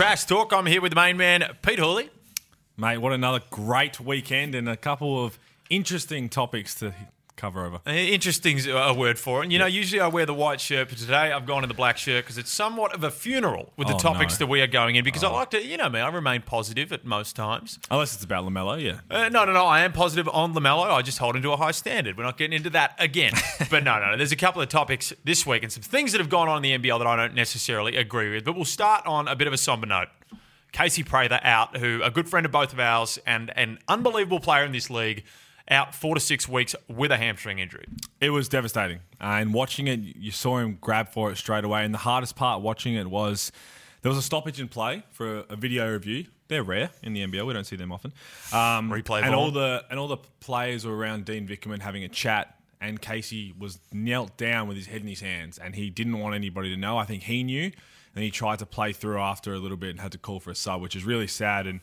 Trash Talk. I'm here with the main man, Pete Hooley. Mate, what another great weekend and a couple of interesting topics to cover over. Uh, Interesting's a word for it. And, you know, usually I wear the white shirt, but today I've gone in the black shirt because it's somewhat of a funeral with the Oh, topics no. that we are going in. Because I like to, you know me, I remain positive at most times. Unless it's about LaMelo, yeah. Uh, no, no, no. I am positive on LaMelo. I just hold him to a high standard. We're not getting into that again. but no, no, no. There's a couple of topics this week and some things that have gone on in the NBL that I don't necessarily agree with. But we'll start on a bit of a somber note. Casey Prather out, who a good friend of both of ours and an unbelievable player in this league, out four to six weeks with a hamstring injury. It was devastating. Uh, and watching it, you saw him grab for it straight away. And the hardest part watching it was there was a stoppage in play for a, video review. They're rare in the NBL. We don't see them often. Um, Replay and ball. all the and all the players were around Dean Vickerman having a chat. And Casey was knelt down with his head in his hands, and he didn't want anybody to know. I think he knew, and he tried to play through after a little bit and had to call for a sub, which is really sad. And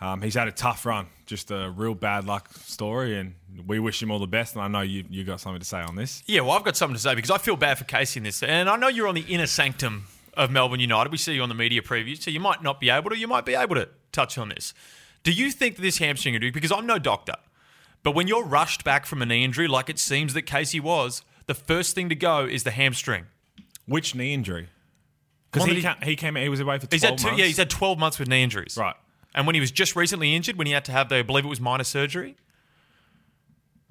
um, he's had a tough run, just a real bad luck story. And we wish him all the best. And I know you you got something to say on this. Yeah, well, I've got something to say because I feel bad for Casey in this. And I know you're on the inner sanctum of Melbourne United. We see you on the media preview, so you might not be able to, you might be able to touch on this. Do you think that this hamstring injury, because I'm no doctor, but when you're rushed back from a knee injury, like it seems that Casey was, the first thing to go is the hamstring. Which knee injury? Because he, he came he was away for He's twelve had two, months. yeah, he's had 12 months with knee injuries. right, And when he was just recently injured, when he had to have the, I believe it was minor surgery,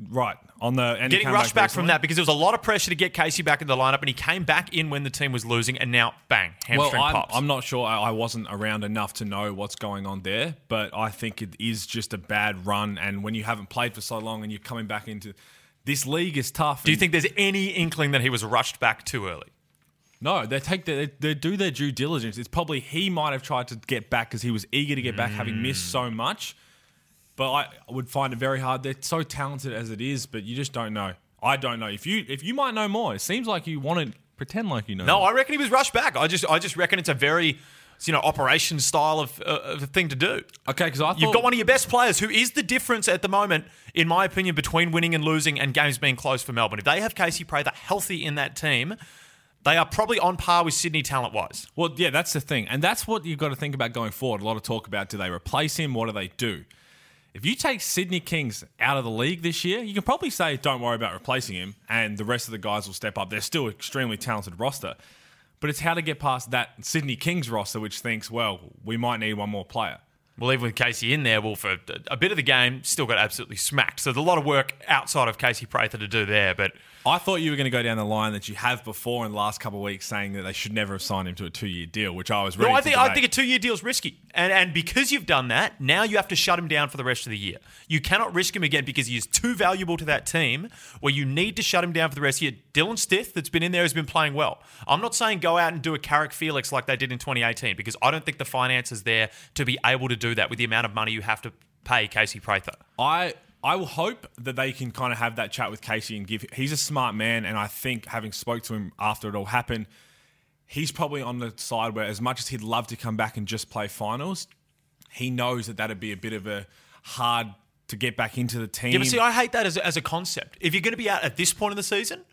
right on the and getting rushed back, from that because there was a lot of pressure to get Casey back in the lineup, and he came back in when the team was losing, and now bang, Well, hamstring I'm, pops. I'm not sure. I wasn't around enough to know what's going on there, but I think it is just a bad run. And when you haven't played for so long and you're coming back into this league is tough. Do you think there's any inkling that he was rushed back too early? No, they take their, they, they do their due diligence. It's probably he might have tried to get back because he was eager to get back, having missed so much. But I would find it very hard. They're so talented as it is, but you just don't know. I don't know if you if you might know more. It seems like you want to pretend like you know. No, more. I reckon he was rushed back. I just, I just reckon it's a very, you know, operation style of, uh, of a thing to do. okay, because I thought You've got one of your best players who is the difference at the moment, in my opinion, between winning and losing and games being close for Melbourne. If they have Casey Prather healthy in that team, they are probably on par with Sydney talent wise. Well, yeah, that's the thing. And that's what you've got to think about going forward. A lot of talk about do they replace him? What do they do? If you take Sydney Kings out of the league this year, you can probably say, don't worry about replacing him, and the rest of the guys will step up. They're still extremely talented roster. But it's how to get past that Sydney Kings roster, which thinks, well, we might need one more player. Well, even with Casey in there, well, for a bit of the game, still got absolutely smacked. So there's a lot of work outside of Casey Prather to do there. But I thought you were going to go down the line that you have before in the last couple of weeks saying that they should never have signed him to a two year deal, which I was ready no, I think I think a two year deal is risky, and and because you've done that, now you have to shut him down for the rest of the year. You cannot risk him again because he is too valuable to that team. Where you need to shut him down for the rest of the year. Dillon Stith, that's been in there, has been playing well. I'm not saying go out and do a Carrick Felix like they did in 2018 because I don't think the finances there to be able to do that with the amount of money you have to pay Casey Prather. I I will hope that they can kind of have that chat with Casey and give. He's a smart man, and I think having spoke to him after it all happened, he's probably on the side where as much as he'd love to come back and just play finals, he knows that that'd be a bit of a hard to get back into the team. Yeah, but see, I hate that as a, as a concept. If you're going to be out at this point in the season,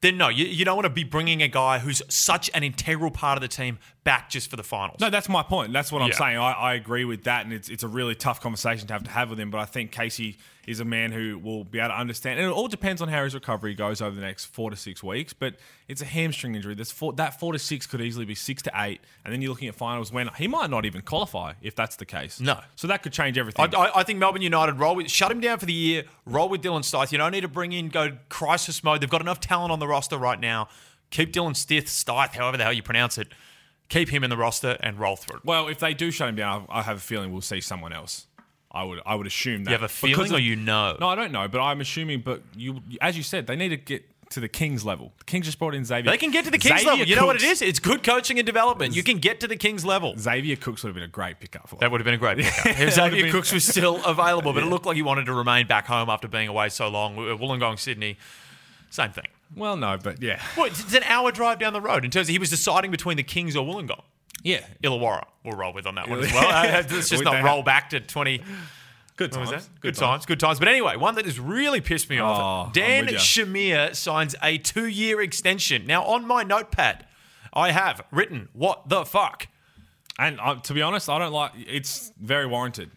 then no, you, you don't want to be bringing a guy who's such an integral part of the team back just for the finals. No, that's my point. That's what I'm Yeah. saying. I, I agree with that, and it's it's a really tough conversation to have to have with him. But I think Casey is a man who will be able to understand, and it all depends on how his recovery goes over the next four to six weeks. But it's a hamstring injury. This four, that four to six could easily be six to eight, and then you're looking at finals when he might not even qualify if that's the case. No. so that could change everything. I, I, I think Melbourne United roll with shut him down for the year. Roll with Dillon Stith. You don't need to bring in go crisis mode. They've got enough talent on the roster right now. Keep Dillon Stith, Stith, however the hell you pronounce it. Keep him in the roster and roll through. well, if they do shut him down, I, have a feeling we'll see someone else. I would I would assume that You have a Because feeling, of- or you know? No, I don't know, but I'm assuming. But you, as you said, they need to get to the Kings level. The Kings just brought in Xavier. They can get to the Kings Xavier level. You know what it is? It's good coaching and development. You can get to the Kings level. Xavier Cooks would have been a great pickup for. That would have been a great pickup. would've Xavier been- Cooks was still available, but it looked like he wanted to remain back home after being away so long. Wollongong, Sydney, same thing. Well, no, but yeah, Well, it's an hour drive down the road in terms of he was deciding between the Kings or Wollongong. yeah, Illawarra, we'll roll with on that one as well. Uh, Let's just not roll back to 20. good times. that? Good, times. good times. But anyway, one that has really pissed me Oh, off. Dan. Shamir signs a two-year extension. Now, on my notepad, I have written what the fuck. And uh, to be honest, I don't like. It's very warranted.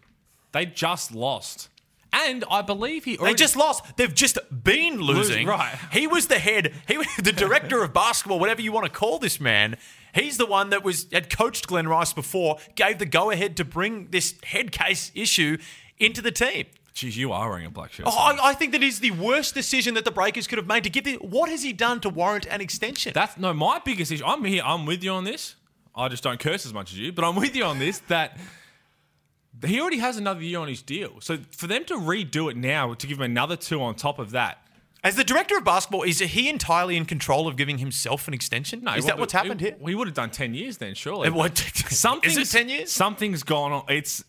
They just lost, and I believe he. They just lost. They've just been losing. right. He was the head. He was the director of basketball, whatever you want to call this man. He's the one that was had coached Glen Rice before, gave the go ahead to bring this head case issue into the team. Jeez, you are wearing a black shirt. Oh, I, I think that is the worst decision that the Breakers could have made to give the. What has he done to warrant an extension? That's no my biggest issue. I'm here. I'm with you on this. I just don't curse as much as you, but I'm with you on this. That he already has another year on his deal. So for them to redo it now to give him another two on top of that, As the director of basketball, is he entirely in control of giving himself an extension? no, is that what's happened he, here? He would have done ten years then, surely. What- Something's, is it ten years? Something's gone on. It's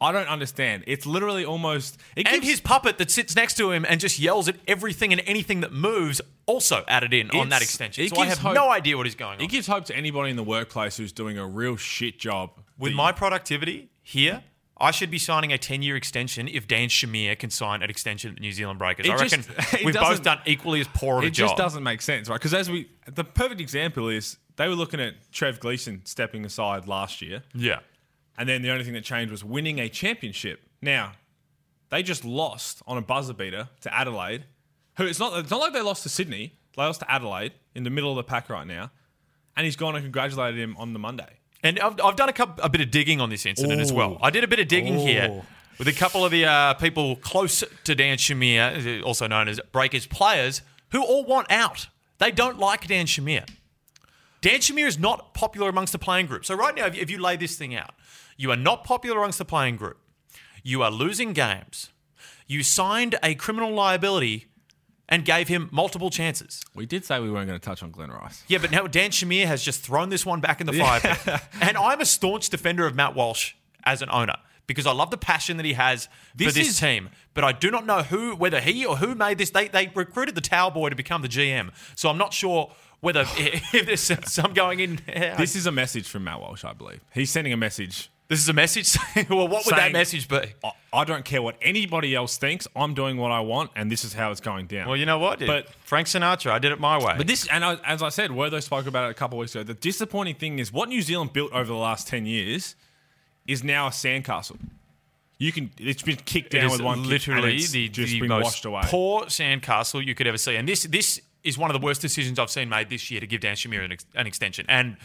I don't understand. It's literally almost. It And gives- his puppet that sits next to him and just yells at everything and anything that moves also added in on that extension. it So I have hope- no idea what is going on. It gives hope to anybody in the workplace who's doing a real shit job. With my productivity here, I should be signing a 10 year extension if Dan Shamir can sign an extension at the New Zealand Breakers. It I reckon just- we've both done equally as poor of it a job. It just doesn't make sense, right? Because as we, the perfect example is they were looking at Trev Gleeson stepping aside last year, Yeah. and then the only thing that changed was winning a championship. Now, they just lost on a buzzer beater to Adelaide, who it's not. It's not like they lost to Sydney. They lost to Adelaide in the middle of the pack right now, and he's gone and congratulated him on the Monday. And I've, I've done a, couple, a bit of digging on this incident as well. I did a bit of digging here with a couple of the uh, people close to Dan Shamir, also known as Breakers players, who all want out. They don't like Dan Shamir. Dan Shamir is not popular amongst the playing group. So right now, if you lay this thing out, you are not popular amongst the playing group. You are losing games. You signed a criminal liability and gave him multiple chances. We did say we weren't going to touch on Glen Rice. Yeah, but now Dan Shamir has just thrown this one back in the fire. And I'm a staunch defender of Matt Walsh as an owner because I love the passion that he has for This this is- team. But I do not know who, whether he or who made this. They, they recruited the towel boy to become the GM. So I'm not sure whether if there's some going in. This is a message from Matt Walsh, I believe. He's sending a message. This is a message. saying- well, what would that message be? I, I don't care what anybody else thinks. I'm doing what I want, and this is how it's going down. Well, you know what? But- Frank Sinatra, I did it my way. But this, and I, as I said, Wortho spoke about it a couple of weeks ago. The disappointing thing is what New Zealand built over the last ten years is now a sandcastle. You can, it's been kicked down with one kick, literally and it's the, just the been most washed away. poor sandcastle you could ever see. And this this is one of the worst decisions I've seen made this year to give Dan Shamir an, ex- an extension. And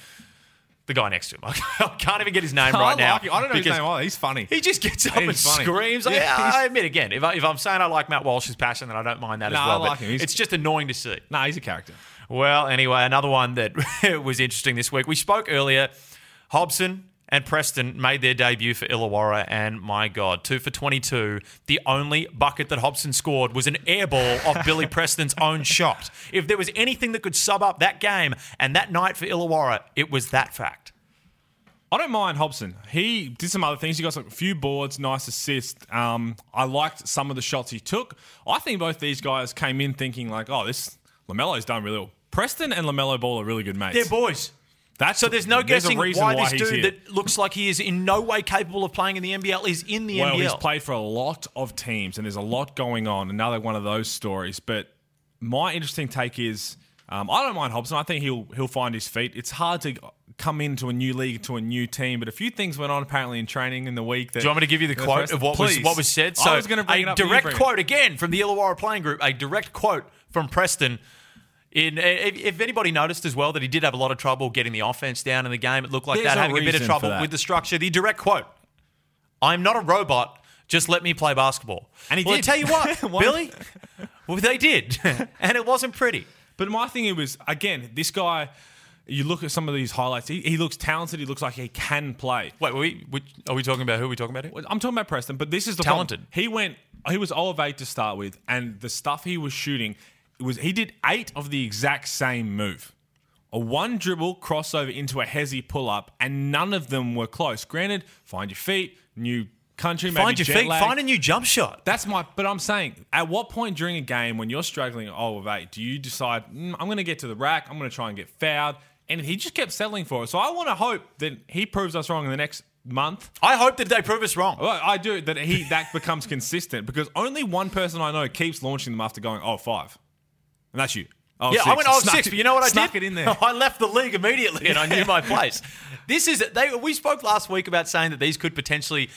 the guy next to him, I can't even get his name I right now. like. I don't know his name either. He's funny. He just gets up and funny. screams. Yeah, I admit again, if, I, if I'm saying I like Matt Walsh's passion, then I don't mind that No, as I well. like him. He's- it's just annoying to see. nah, he's a character. Well, anyway, another one that was interesting this week. We spoke earlier. Hobson and Preston made their debut for Illawarra, and my God, two for 22. The only bucket that Hobson scored was an air ball off Billy Preston's own shot. If there was anything that could sub up that game and that night for Illawarra, it was that fact. I don't mind Hobson. He did some other things. He got a few boards, nice assist. Um, I liked some of the shots he took. I think both these guys came in thinking like, oh, this LaMelo's done really well. Preston and LaMelo Ball are really good mates. They're boys. That's So there's no guessing reason why, this dude here. that looks like he is in no way capable of playing in the NBL is in the well, NBL. Well, he's played for a lot of teams, and there's a lot going on. Another one of those stories. But my interesting take is, um, I don't mind Hobson. I think he'll he'll find his feet. It's hard to come into a new league to a new team, but a few things went on apparently in training in the week. That Do you want me to give you the quote of what was what was said? I was going to bring a direct quote again from the Illawarra playing group. A direct quote from Preston. In eh, if, if anybody noticed as well that he did have a lot of trouble getting the offense down in the game, it looked like There's that having a bit of trouble with the structure. The direct quote: "I'm not a robot. Just let me play basketball." And he well, did. I tell you what, Billy, well, they did, and it wasn't pretty. But my thing was again, this guy. You look at some of these highlights. He, he looks talented. He looks like he can play. Wait, we, which, are we talking about who are we talking about here? I'm talking about Preston, but this is the Talented. problem. He went. He was all of eight to start with, and the stuff he was shooting was he did eight of the exact same move. A one dribble crossover into a hezzy pull up, and none of them were close. Granted, find your feet, new country, maybe Find your jet feet, lag. find a new jump shot. That's my. But I'm saying, at what point during a game when you're struggling, oh of eight, do you decide "Mm, I'm going to get to the rack? I'm going to try and get fouled? And he just kept settling for it. So I want to hope that he proves us wrong in the next month. I hope that they prove us wrong. Well, I do that. He that becomes consistent because only one person I know keeps launching them after going oh five, and that's you. Oh, yeah, I went 0 Snuck 6, it- but you know what I snuck did? it in there. I left the league immediately and I knew my place. This is they. We spoke last week about saying that these could potentially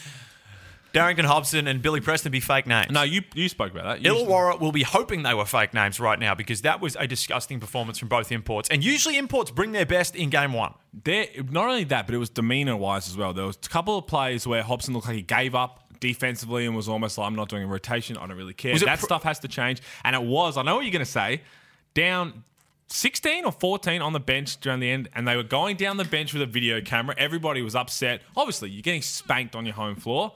Darington Hobson and Billy Preston be fake names. No, you you spoke about that. Illawarra will be hoping they were fake names right now because that was a disgusting performance from both imports. And usually imports bring their best in game one. there, not only that, but it was demeanor wise as well. There was a couple of plays where Hobson looked like he gave up defensively and was almost like, I'm not doing a rotation. I don't really care. That pr- stuff has to change. And it was, I know what you're going to say, down 16 or 14 on the bench during the end, and they were going down the bench with a video camera. Everybody was upset. Obviously, you're getting spanked on your home floor.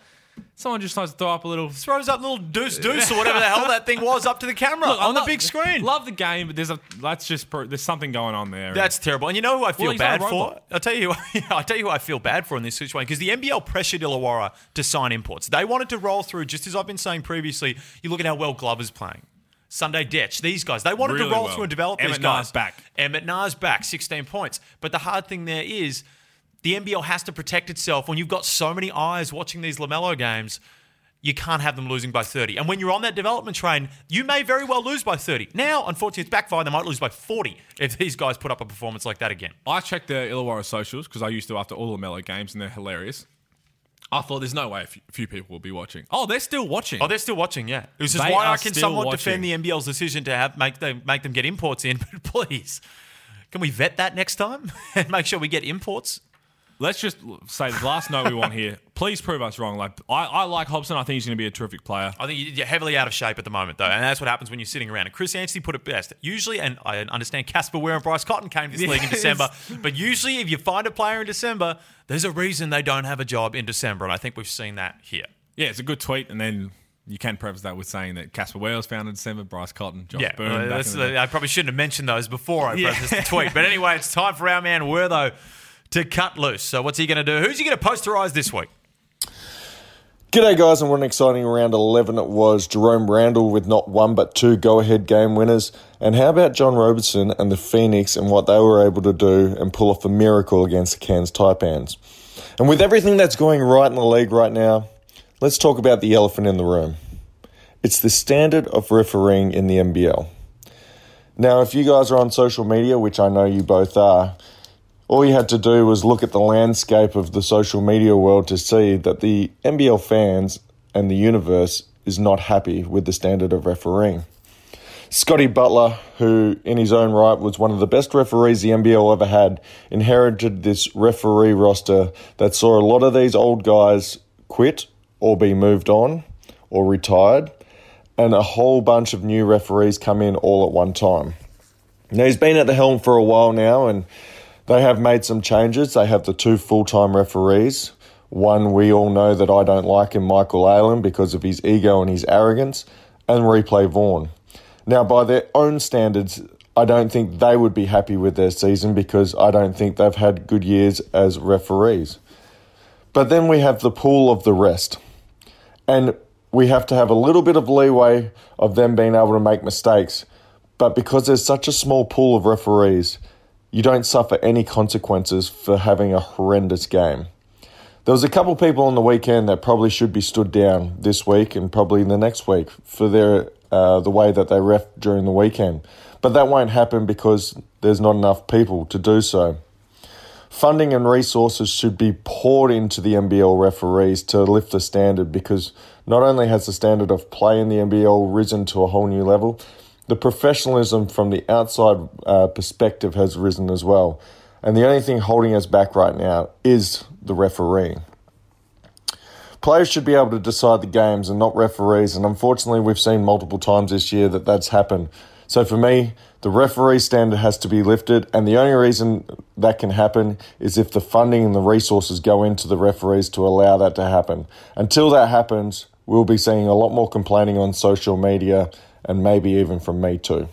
Someone just tries to throw up a little Throws up a little deuce deuce or whatever the hell that thing was up to the camera Look, on the big screen. Love the game, but there's a that's just pro- there's something going on there. That's terrible. And you know who I feel Well, he's not bad a for? robot. I'll tell you. I'll tell you who I feel bad for in this situation because the NBL pressured Illawarra to sign imports. They wanted to roll through, just as I've been saying previously. You look at how well Glover's playing. Sunday Dech, these guys, they wanted Really to roll well. through and develop Emmett these guys. Back. Emmett Naar's back, 16 points. But the hard thing there is the NBL has to protect itself when you've got so many eyes watching these LaMelo games. You can't have them losing by 30. And when you're on that development train, you may very well lose by 30. Now, unfortunately, it's backfire. They might lose by 40 if these guys put up a performance like that again. I checked the Illawarra socials because I used to after all the Mellow games, and they're hilarious. I thought there's no way a few, people will be watching. Oh, they're still watching. Oh, they're still watching, yeah. This is They why I can somewhat watching. defend the NBL's decision to have make them make them get imports in, but please, can we vet that next time and make sure we get imports? Let's just say the last note we want here. Please prove us wrong. Like I, I like Hobson. I think he's going to be a terrific player. I think you're heavily out of shape at the moment, though, and that's what happens when you're sitting around. And Chris Anstey put it best. Usually, and I understand Casper Ware and Bryce Cotton came to this league in December, but usually, if you find a player in December, there's a reason they don't have a job in December, and I think we've seen that here. Yeah, it's a good tweet, and then you can preface that with saying that Casper Ware was found in December, Bryce Cotton, Josh Yeah, Byrne. well, back that's in the the- day. I probably shouldn't have mentioned those before I Yeah. prefaced the tweet. But anyway, it's time for our man Wortho to cut loose. So what's he going to do? Who's he going to posterize this week? G'day, guys, and what an exciting round 11 it was. Jerome Randle with not one but two go ahead game winners. And how about John Roberson and the Phoenix and what they were able to do and pull off a miracle against the Cairns Taipans? And with everything that's going right in the league right now, let's talk about the elephant in the room. It's the standard of refereeing in the NBL. Now, if you guys are on social media, which I know you both are, all you had to do was look at the landscape of the social media world to see that the NBL fans and the universe is not happy with the standard of refereeing. Scotty Butler, who in his own right was one of the best referees the NBL ever had, inherited this referee roster that saw a lot of these old guys quit or be moved on or retired, and a whole bunch of new referees come in all at one time. Now, he's been at the helm for a while now, and they have made some changes. They have the two full time referees. One we all know that I don't like in Michael Aylan because of his ego and his arrogance, and Replay Vaughan. Now, by their own standards, I don't think they would be happy with their season because I don't think they've had good years as referees. But then we have the pool of the rest. And we have to have a little bit of leeway of them being able to make mistakes. But because there's such a small pool of referees, you don't suffer any consequences for having a horrendous game. There was a couple of people on the weekend that probably should be stood down this week and probably in the next week for their uh, the way that they ref during the weekend. But that won't happen because there's not enough people to do so. Funding and resources should be poured into the NBL referees to lift the standard because not only has the standard of play in the NBL risen to a whole new level, the professionalism from the outside uh, perspective has risen as well. And the only thing holding us back right now is the referee. Players should be able to decide the games and not referees, and unfortunately, we've seen multiple times this year that that's happened. So for me, the referee standard has to be lifted, and the only reason that can happen is if the funding and the resources go into the referees to allow that to happen. Until that happens, we'll be seeing a lot more complaining on social media and maybe even from me too.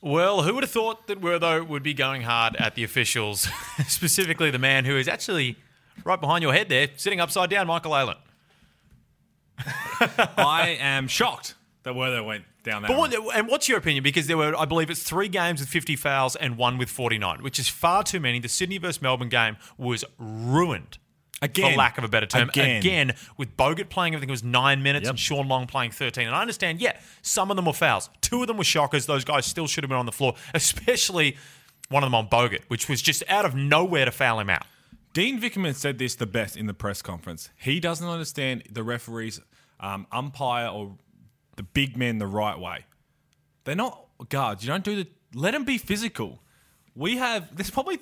Well, who would have thought that Wortho would be going hard at the officials, specifically the man who is actually right behind your head there, sitting upside down, Michael Aylan. I am shocked that where they went down that. But what, and what's your opinion? Because there were, I believe, it's three games with 50 fouls and one with 49, which is far too many. The Sydney versus Melbourne game was ruined Again. for lack of a better term. Again. with Bogut playing, I think it was nine minutes, Yep. and Shawn Long playing 13. And I understand, yeah, some of them were fouls. Two of them were shockers. Those guys still should have been on the floor, especially one of them on Bogut, which was just out of nowhere to foul him out. Dean Vickerman said this the best in the press conference. He doesn't understand the referees um, umpire or the big men the right way. They're not guards. You don't do the. Let them be physical. We have. There's probably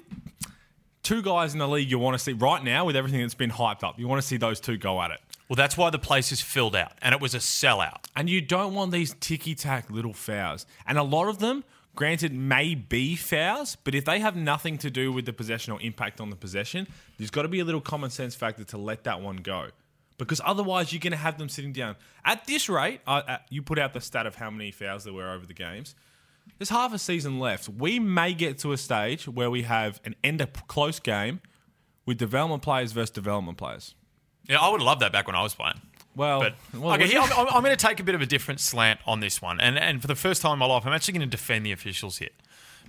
two guys in the league you want to see right now with everything that's been hyped up. You want to see those two go at it. Well, that's why the place is filled out, and it was a sellout. And you don't want these ticky tack little fouls. And a lot of them, granted, may be fouls, but if they have nothing to do with the possession or impact on the possession, there's got to be a little common sense factor to let that one go. Because otherwise, you're going to have them sitting down. At this rate, uh, uh, you put out the stat of how many fouls there were over the games. There's half a season left. We may get to a stage where we have an end of close game with development players versus development players. Yeah, I would have loved that back when I was playing. Well, But well, okay, here, I'm, I'm- I'm going to take a bit of a different slant on this one, and and for the first time in my life, I'm actually going to defend the officials here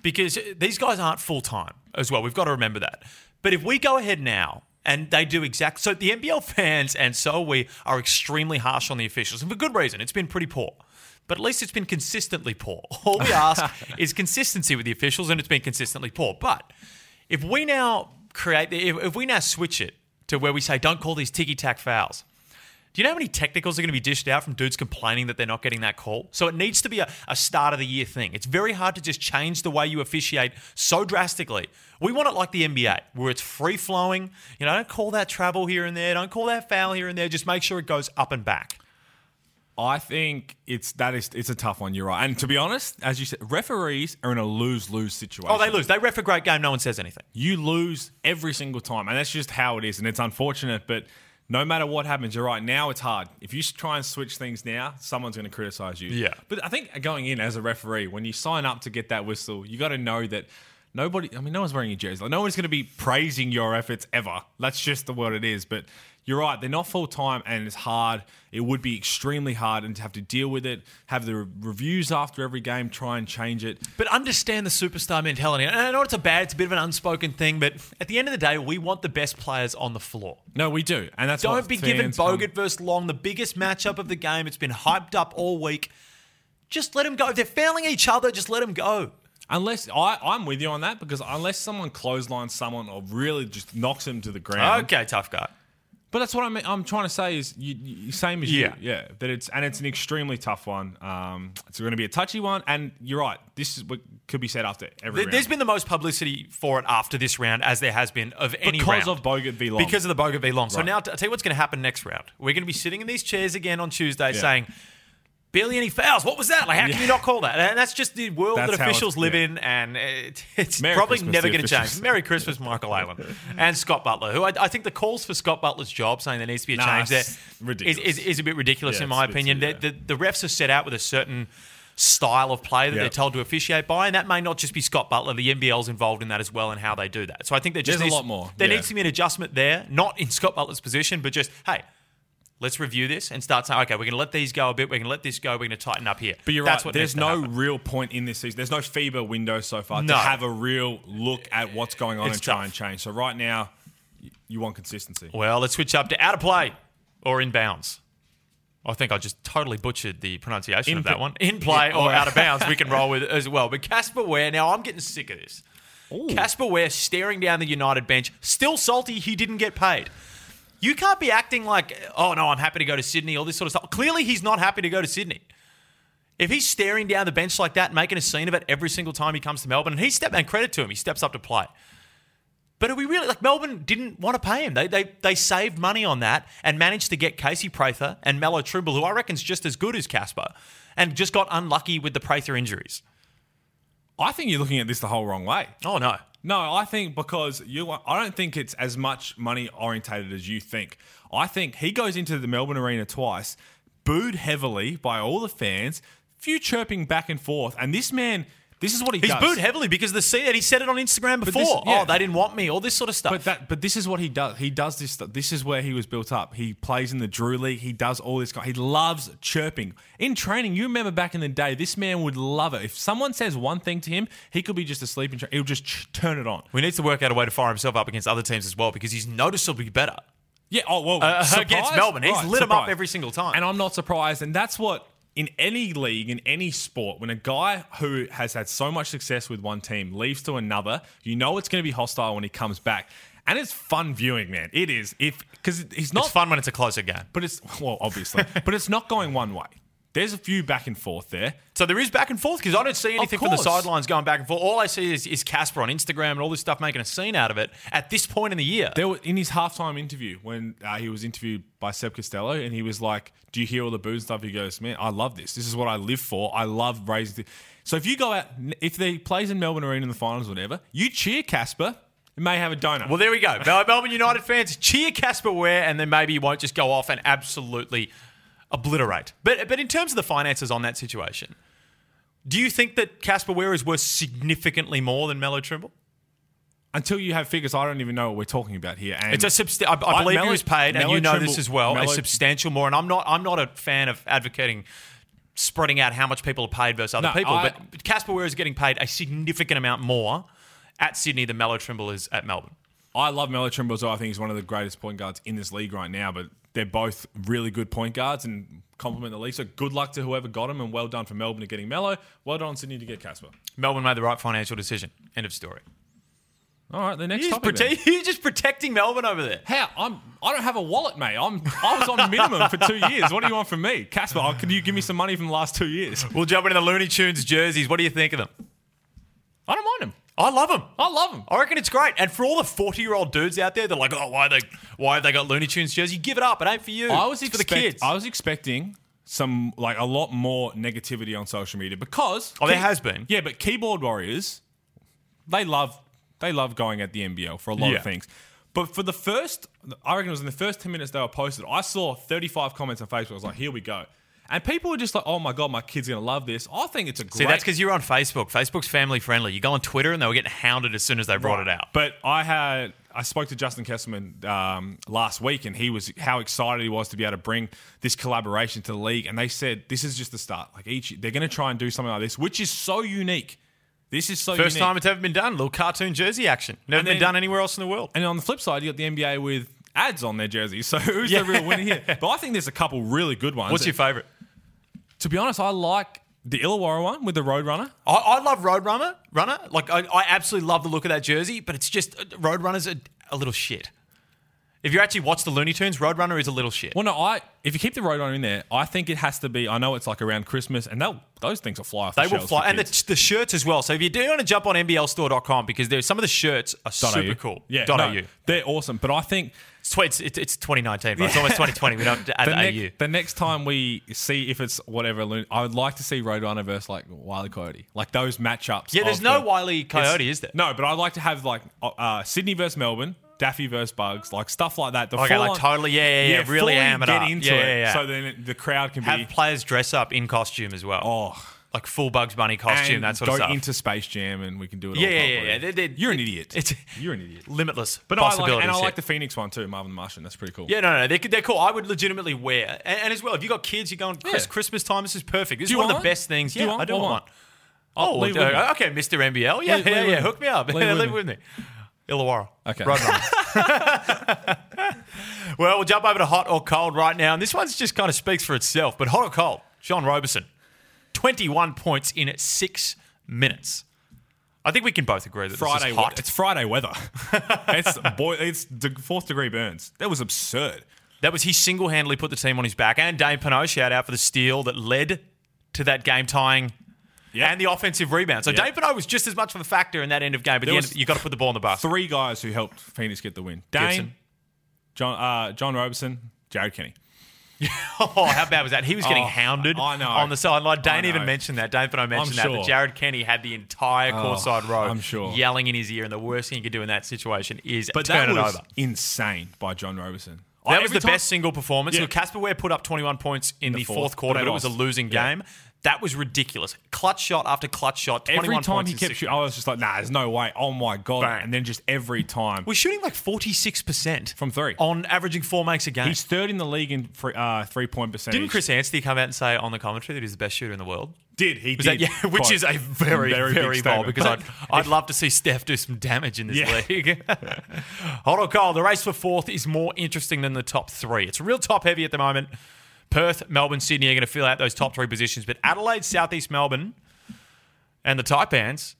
because these guys aren't full time as well. We've got to remember that. But if we go ahead now and they do exact, so the NBL fans and so we are extremely harsh on the officials, and for good reason. It's been pretty poor. But at least it's been consistently poor. All we ask is consistency with the officials, and it's been consistently poor. But if we now create, if, if we now switch it to where we say, don't call these ticky tack fouls, do you know how many technicals are going to be dished out from dudes complaining that they're not getting that call? So it needs to be a, a start of the year thing. It's very hard to just change the way you officiate so drastically. We want it like the NBA, where it's free flowing. You know, don't call that travel here and there, don't call that foul here and there. Just make sure it goes up and back. I think it's that is it's a tough one. You're right, and to be honest, as you said, referees are in a lose lose situation. Oh, they lose. They ref a great game. No one says anything. You lose every single time, and that's just how it is, and it's unfortunate. But no matter what happens, you're right. Now it's hard. If you try and switch things now, someone's going to criticize you. Yeah. But I think going in as a referee, when you sign up to get that whistle, you got to know that. Nobody, I mean, no one's wearing a jersey. Like, no one's going to be praising your efforts ever. That's just the what it is. But you're right; they're not full time, and it's hard. It would be extremely hard, and to have to deal with it, have the re- reviews after every game, try and change it. But understand the superstar mentality. And I know it's a bad, it's a bit of an unspoken thing, but at the end of the day, we want the best players on the floor. No, we do, and that's Don't be giving fans come- Bogut versus Long the biggest matchup of the game. It's been hyped up all week. Just let them go. If they're failing each other, just let them go. Unless I, I'm with you on that because unless someone clotheslines someone or really just knocks him to the ground. Okay, tough guy. But that's what I'm, I'm trying to say is you, you, same as Yeah. you. Yeah. That it's and it's an extremely tough one. Um, it's going to be a touchy one, and you're right. This is what could be said after every. There- round. There's been the most publicity for it after this round, as there has been of any because round. of Bogut v Long. because of the Bogut v Long. So now, I'll tell you what's going to happen next round. We're going to be sitting in these chairs again on Tuesday Yeah. saying, barely any fouls. What was that? Like, how can you not call that? And that's just the world That's that officials live yeah. in, and it, it's Merry probably Christmas never going to change. Merry Christmas, Michael Aylan. and Scott Butler, who I, I think the calls for Scott Butler's job, saying there needs to be a Nah, change there, is, is, is a bit ridiculous Yeah, in my it's a bit opinion. silly, The, the, the refs are set out with a certain style of play that Yeah. they're told to officiate by, and that may not just be Scott Butler. The NBL's involved in that as well, and how they do that. So I think there just There's a lot more, There needs to be an adjustment there, not in Scott Butler's position, but just hey. Let's review this and start saying, okay, we're going to let these go a bit. We're going to let this go. We're going to tighten up here. But you're That's right. What There's no real point in this season. There's no FIBA window so far No. to have a real look at what's going on It's and try and change. So right now, you want consistency. Well, let's switch up to out of play or in bounds. I think I just totally butchered the pronunciation In of that pl- one. In play or or- out of bounds, we can roll with it as well. But Casper Ware, now I'm getting sick of this. Casper Ware staring down the United bench, still salty he didn't get paid. You can't be acting like, oh no, I'm happy to go to Sydney, all this sort of stuff. Clearly, he's not happy to go to Sydney. If he's staring down the bench like that, making a scene of it every single time he comes to Melbourne, and he step and credit to him, he steps up to play. But are we really like Melbourne didn't want to pay him? They they they saved money on that and managed to get Casey Prather and Melo Trimble, who I reckon's just as good as Casper, and just got unlucky with the Prather injuries. I think you're looking at this the whole wrong way. Oh no. No, I think because you, I don't think it's as much money orientated as you think. I think he goes into the Melbourne Arena twice, booed heavily by all the fans, few chirping back and forth, and this man, this is what he does. He's does. booed heavily because the see that he said it on Instagram before. this- yeah. Oh, they didn't want me, all this sort of stuff. But that, but this is what he does. He does this. stuff. This is where he was built up. He plays in the Drew League. He does all this. He loves chirping in training. You remember back in the day, this man would love it. If someone says one thing to him, he could be just asleep and he'll just ch- turn it on. we need to work out a way to fire himself up against other teams as well because he's noticeably better. Yeah. Oh well, uh, against Melbourne. He's Right, lit them up every single time. And I'm not surprised. And that's what in any league, in any sport, when a guy who has had so much success with one team leaves to another, you know it's going to be hostile when he comes back. And it's fun viewing, man. It is. If because he's not it's fun when it's a closer game. but it's well, obviously, but it's not going one way. There's a few back and forth there. So there is back and forth because I don't see anything from the sidelines going back and forth. All I see is, is Casper on Instagram and all this stuff making a scene out of it at this point in the year. There in his halftime interview when uh, he was interviewed by Seb Costello, and he was like, "Do you hear all the booze and stuff?" He goes, "Man, I love this. This is what I live for. I love raising." The-. So if you go out, if they plays in Melbourne Arena in the finals, or whatever, you cheer Casper. You may have a donut. Well, there we go. Melbourne United fans, cheer Casper Ware, and then maybe you won't just go off and absolutely obliterate. But but in terms of the finances on that situation, do you think that Casper Ware is worth significantly more than Melo Trimble? Until you have figures, I don't even know what we're talking about here. And It's a subst- I, I believe Melo- he was paid, and Melo you know Trimble- this as well, a substantial more. And I'm not I'm not a fan of advocating spreading out how much people are paid versus other No, people, I- but Casper Ware is getting paid a significant amount more at Sydney than Melo Trimble is at Melbourne. I love Melo Trimble as well. I think he's one of the greatest point guards in this league right now. But they're both really good point guards and complement the league. So good luck to whoever got him, and well done for Melbourne to getting Melo. Well done Sydney to get Casper. Melbourne made the right financial decision. End of story. All right, the next You're just, topic. then. prote- you're just protecting Melbourne over there. How I'm? I don't have a wallet, mate. I'm. I was on minimum for two years. What do you want from me, Casper? oh, Can you give me some money from the last two years? We'll jump into the Looney Tunes jerseys. What do you think of them? I don't mind him. I love them. I love him. I reckon it's great. And for all the 40 year old dudes out there, they're like, oh, why they why have they got Looney Tunes jersey? Give it up. It ain't for you. I was it's expect- for the kids. I was expecting some like a lot more negativity on social media because Oh, there has been. Yeah, but keyboard warriors, they love they love going at the NBL for a lot Yeah. of things. But for the first, I reckon it was in the first ten minutes they were posted. I saw thirty five comments on Facebook. I was like, here we go. And people were just like, "Oh my god, my kid's gonna love this." I think it's a great. See, that's because you're on Facebook. Facebook's family friendly. You go on Twitter and they were getting hounded as soon as they brought it out. But I had I spoke to Justin Kesselman um, last week, and he was how excited he was to be able to bring this collaboration to the league. And they said this is just the start. Like each, they're going to try and do something like this, which is so unique. This is so First unique. time it's ever been done. Little cartoon jersey action. Never And been then- done anywhere else in the world. and on the flip side, you got the NBA with ads on their jerseys. So who's Yeah. the real winner here? But I think there's a couple really good ones. What's your favourite? To be honest, I like the Illawarra one with the Roadrunner. I, I love Roadrunner. Runner. Like I, I absolutely love the look of that jersey, but it's just uh, Roadrunner's a, a little shit. If you actually watch the Looney Tunes, Roadrunner is a little shit. Well, no, I if you keep the Roadrunner in there, I think it has to be. I know it's like around Christmas, and they'll, those things will fly off. They the will fly, and the, the shirts as well. So if you do want to jump on NBLstore.com because there's some of the shirts are Dot super cool. Yeah, Dot no, AU. they're awesome. But I think It's, it's, it's, it's 2019, bro. It's almost 2020. We don't add the, AU. next, the next time we see if it's whatever, I would like to see Roadrunner versus like Wiley Coyote, like those matchups. yeah, there's no the- Wiley Coyote, is there? No, but I'd like to have like uh, Sydney versus Melbourne, Daffy versus Bugs, like stuff like that. The Okay, like full-on- totally, yeah, yeah, yeah, really fully ham it get up. into Yeah, it, yeah, yeah. so then the crowd can Have be players dress up in costume as well. oh. Like full Bugs Bunny costume, and that sort go of stuff. into Space Jam and we can do it. Yeah, all yeah, yeah, yeah. They're- they're- You're an idiot. it's- You're an idiot. Limitless But I like, possibilities. and I yeah. like the Phoenix one too, Marvin the Martian. That's pretty cool. Yeah, no, no, they're, they're cool. I would legitimately wear, and, and as well, if you got kids, you're going Chris, Yeah. Christmas time. This is perfect. This Do is one of the one? best things. Do Yeah, you want- I do want one. Oh, Oh, okay, Mr. NBL. Yeah, yeah, yeah. Hook me up. Leave with me. Illawarra. Okay. Well, we'll jump over to hot or cold right now, and this one's just kind of speaks for itself. But hot or cold, Sean Roberson, 21 points in six minutes. I think we can both agree that Friday, this is hot. it's Friday weather. it's boy, it's fourth degree burns. That was absurd. That was he single handedly put the team on his back. And Dane Pineau, shout out for the steal that led to that game tying Yeah. and the offensive rebound. So Yeah. Dane Pineau was just as much of a factor in that end of game, but There the end, you got to put the ball in the basket. Three guys who helped Phoenix get the win: Dane, Gibson. John, uh, John Roberson, Jared Kenny. Oh, how bad was that? He was getting Oh, hounded I know. on the sideline. Dane even mentioned that. Dane Pineau mentioned that, sure. that Jared Kenny had the entire courtside row I'm sure. yelling in his ear, and the worst thing you could do in that situation is But turn that it was over. insane by John Roberson. That I- was the time- best single performance. Yeah. Casper Ware put up 21 points in the, the fourth, fourth, quarter, but but it was a losing Yeah. game. That was ridiculous. Clutch shot after clutch shot. 21 Every time he kept shooting, I was just like, nah, there's no way. Oh my God. Bang. And then just every time We're shooting like 46% from three. on averaging four makes a game. He's third in the league in free, uh, three point percentage. Didn't Chris Anstey come out and say on the commentary that he's the best shooter in the world? Did he? Was did. that, yeah, which is a very, very, big bold statement. because I'd, I'd love to see Steph do some damage in this Yeah. league. Hold on, Cole. The race for fourth is more interesting than the top three. It's real top heavy at the moment. Perth, Melbourne, Sydney are going to fill out those top three positions, but Adelaide, Southeast Melbourne, and the Taipans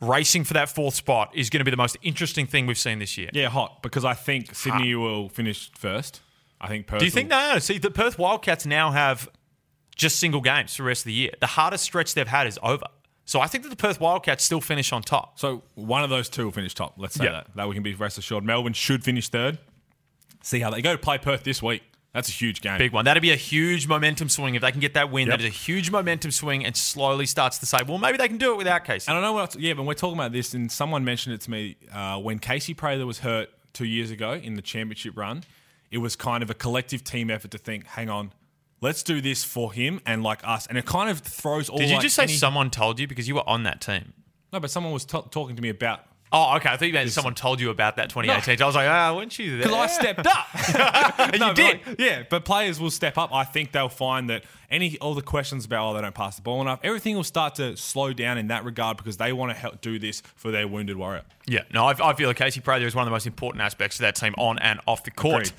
racing for that fourth spot is going to be the most interesting thing we've seen this year. Yeah, hot because I think Sydney will finish first. I think Perth. Do you think will- no, no? See, the Perth Wildcats now have just single games for the rest of the year. The hardest stretch they've had is over. So I think that the Perth Wildcats still finish on top. So one of those two will finish top. Let's say Yeah. that. That we can be rest assured. Melbourne should finish third. See how they go to play Perth this week. That's a huge game. Big one. That'd be a huge momentum swing if they can get that win. Yep. That is a huge momentum swing and slowly starts to say, well, maybe they can do it without Casey. And I don't know what. Yeah, but we're talking about this, and someone mentioned it to me uh, when Casey Prather was hurt two years ago in the championship run. It was kind of a collective team effort to think, hang on, let's do this for him and like us, and it kind of throws all. Did you like, just say any- someone told you because you were on that team? No, but someone was t- talking to me about Oh, okay. I thought you meant someone told you about that 2018. I was like, ah, weren't you there? because I stepped up. And No, you did. like- yeah, but players will step up. I think they'll find that any all the questions about oh they don't pass the ball enough, everything will start to slow down in that regard because they want to help do this for their wounded warrior. Yeah, no, I, I feel like Casey Prather is one of the most important aspects of that team on and off the court. Agreed.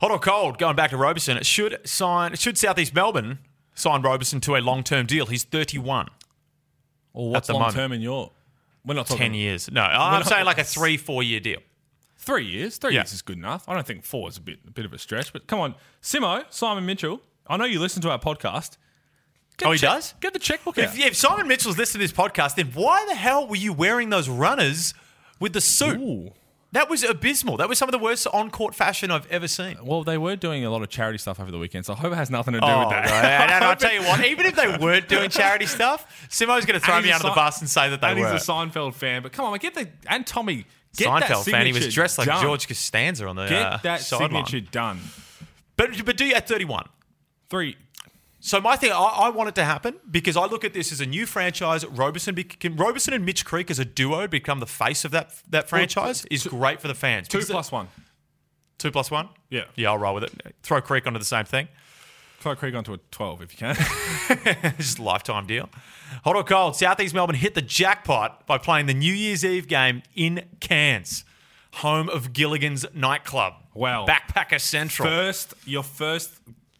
Hot or cold, going back to Roberson, it should sign, should Southeast Melbourne sign Roberson to a long term deal? He's 31, Or what's the long term in your? We're not talking 10 years. No, I'm not- saying like a three, four year deal. Three years. Three Yeah. years is good enough. I don't think four is a bit a bit of a stretch. But come on, Simo, Simon Mitchell. I know you listen to our podcast. Get Oh, he check- does? Get the checkbook If, out. if Simon Mitchell's listening to this podcast, then why the hell were you wearing those runners with the suit? Ooh. That was abysmal. That was some of the worst on court fashion I've ever seen. Well, they were doing a lot of charity stuff over the weekend, so I hope it has nothing to do Oh, with that. no, and, I'll tell you what, even if they weren't doing charity stuff, Simo's going to throw me under a the bus and say that they and were. he's a Seinfeld fan. But come on, get the and Tommy. Get that Seinfeld fan. He was dressed like done. George Costanza on the Get uh, that sideline. signature done. But but do you at 31? Three. So my thing, I, I want it to happen because I look at this as a new franchise. Roberson, can Roberson and Mitch Creek as a duo become the face of that that franchise is great for the fans. Two one. two plus one. Yeah. yeah, I'll roll with it. Throw Creek onto the same thing. Throw Creek onto a twelve if you can. It's just a lifetime deal. Hot or cold, Southeast Melbourne hit the jackpot by playing the New Year's Eve game in Cairns, home of Gilligan's nightclub. Wow. Backpacker Central. first, your first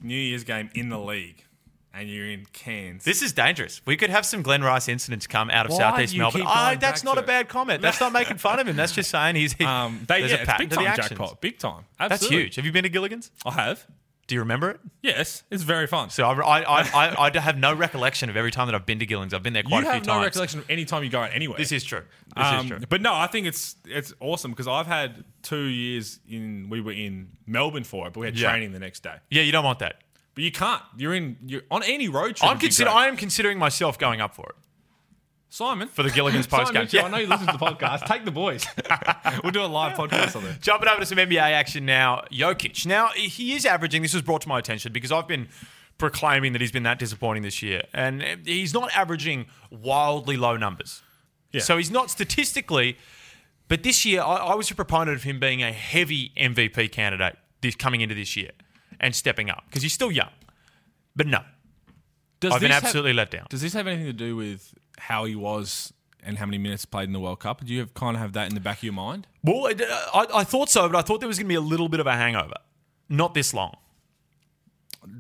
New Year's game in the league, and you're in Cairns. This is dangerous. We could have some Glen Rice incidents come out of Why Southeast you Melbourne. Oh, that's not a it? bad comment. That's not making fun of him. That's just saying he's. um, they, there's yeah, a pattern big to the time actions. jackpot, big time. Absolutely. That's huge. Have you been to Gilligan's? I have. Do you remember it? Yes, it's very fun. So I, I, I, I have no recollection of every time that I've been to Gilligan's. I've been there you quite a few have no recollection of any time you go out anywhere. This is true. This Um, is true. But no, I think it's it's awesome because I've had two years in. We were in Melbourne for it, but we had Yeah. training the next day. Yeah, you don't want that. But you can't. You're in. You're on any road trip. I'm consider. I am considering myself going up for it. Simon For the Gilligan's postgame. Mitchell, Yeah. I know you listen to the podcast. Take the boys. we'll do a live podcast on it. Jumping over to some NBA action now. Jokic. Now, he is averaging, this was brought to my attention because I've been proclaiming that he's been that disappointing this year. And he's not averaging wildly low numbers. Yeah. So he's not statistically, but this year, I, I was a proponent of him being a heavy MVP candidate this coming into this year and stepping up because he's still young. But no, Does I've been have- absolutely let down. Does this have anything to do with how he was and how many minutes played in the World Cup? Do you have, kind of have that in the back of your mind? Well, it- uh, I, I thought so, but I thought there was going to be a little bit of a hangover. Not this long.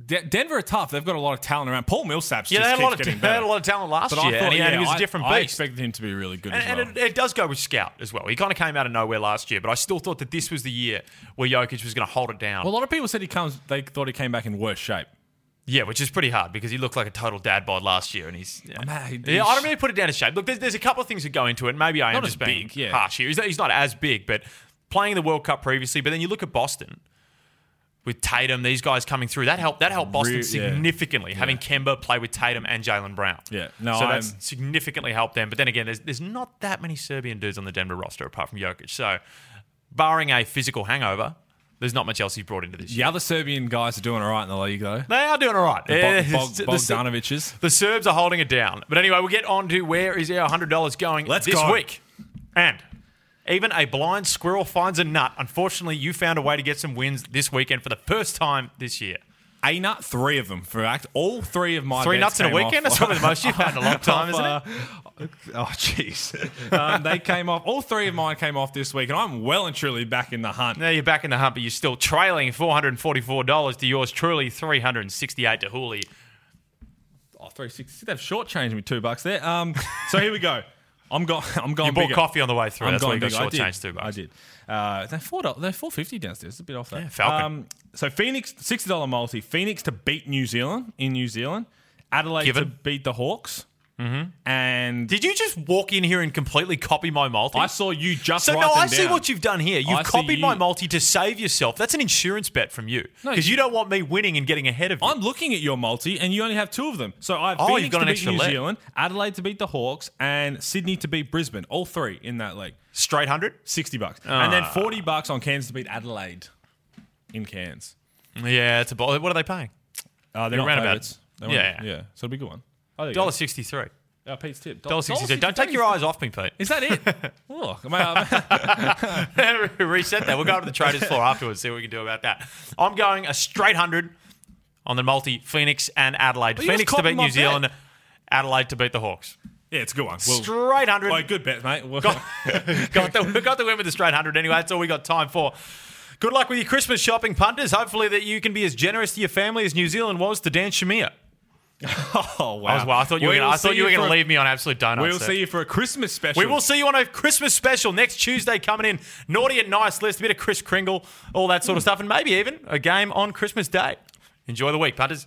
De- Denver are tough. They've got a lot of talent around. Paul Millsap's Yeah, just they had, a lot of, they had a lot of talent last But year, I thought, and, he, yeah, he was I, a different beast. I expected him to be really good And, as and it, it does go with Scout as well. He kind of came out of nowhere last year, but I still thought that this was the year where Jokic was going to hold it down. well, a lot of people said he comes. They thought he came back in worse shape. yeah, which is pretty hard because he looked like a total dad bod last year, and he's. Yeah, Yeah, I don't really put it down to shape. Look, there's, there's a couple of things that go into it. Maybe I am Not just as being big, yeah. harsh here. He's, he's not as big, but playing the World Cup previously. But then you look at Boston with Tatum, these guys coming through. That helped. That helped Boston Re- yeah. significantly. Having Kemba play with Tatum and Jaylen Brown. Yeah. No, so that's I'm- significantly helped them. But then again, there's there's not that many Serbian dudes on the Denver roster apart from Jokic. So, barring a physical hangover, There's not much else he's brought into this The year. other Serbian guys are doing all right in the league, though. They are doing all right. Bog- Eh, Bog- the- Bogdanovic's. The Serbs are holding it down. But anyway, we'll get on to where is our $100 going Let's this go. week. And even a blind squirrel finds a nut. Unfortunately, you found a way to get some wins this weekend for the first time this year. A nut, three of them. For fact, all three of my Three nuts in a weekend? off- That's probably the most you've had in a long time, isn't it? uh, Oh, jeez. um, they came off. All three of mine came off this week, and I'm well and truly back in the hunt. Now you're back in the hunt, but you're still trailing $444 to yours truly, 368 to Hooley. Oh, 360. They've shortchanged me two bucks there. Um, so here we go. I'm going. I'm going. You bought bigger. coffee on the way through. I'm That's why you going got big. I did. shortchanged two bucks. I did. Uh, they're four. dollars- They're four fifty downstairs. It's a bit off that. Yeah, Falcon. Um, so Phoenix sixty dollar multi. Phoenix to beat New Zealand in New Zealand. Adelaide Given. to beat the Hawks. Mm-hmm. And Did you just walk in here and completely copy my multi? I saw you just. so no, I see down. what you've done here. You've I copied my multi to save yourself. That's an insurance bet from you No, because you- you don't want me winning and getting ahead of you. I'm looking at your multi, and you only have two of them. So I have Oh, Phoenix to an beat extra New leg. Zealand, Adelaide to beat the Hawks, and Sydney to beat Brisbane. All three in that league. Straight hundred, sixty bucks, and then Ah. forty bucks on Cairns to beat Adelaide in Cairns. Yeah, it's a ball. What are they paying? Uh, they're not round about- They Yeah. yeah. So it'll be a good one. Oh, Dollar sixty three. Uh, Pete's tip. Dollar sixty three. Don't take your eyes off me, Pete. Is that it? oh, man, Reset that. We'll go to the traders floor afterwards. See what we can do about that. I'm going a straight hundred on the multi Phoenix and Adelaide. just Phoenix to beat New bet. Zealand. Adelaide to beat the Hawks. yeah, it's a good one. We'll, Straight hundred. oh, good bet, mate. Well, got, got, the, got the win with the straight 100 anyway. That's all we got time for. Good luck with your Christmas shopping, punters. Hopefully that you can be as generous to your family as New Zealand was to Dan Shamir. oh wow! I, was, well, I thought you were gonna, I thought you were going to leave me on absolute donuts. We will see you for a Christmas special. We will see you on a Christmas special next Tuesday coming in. Naughty and nice list, a bit of Kris Kringle, all that sort of hmm. stuff, and maybe even a game on Christmas Day. Enjoy the week, punters.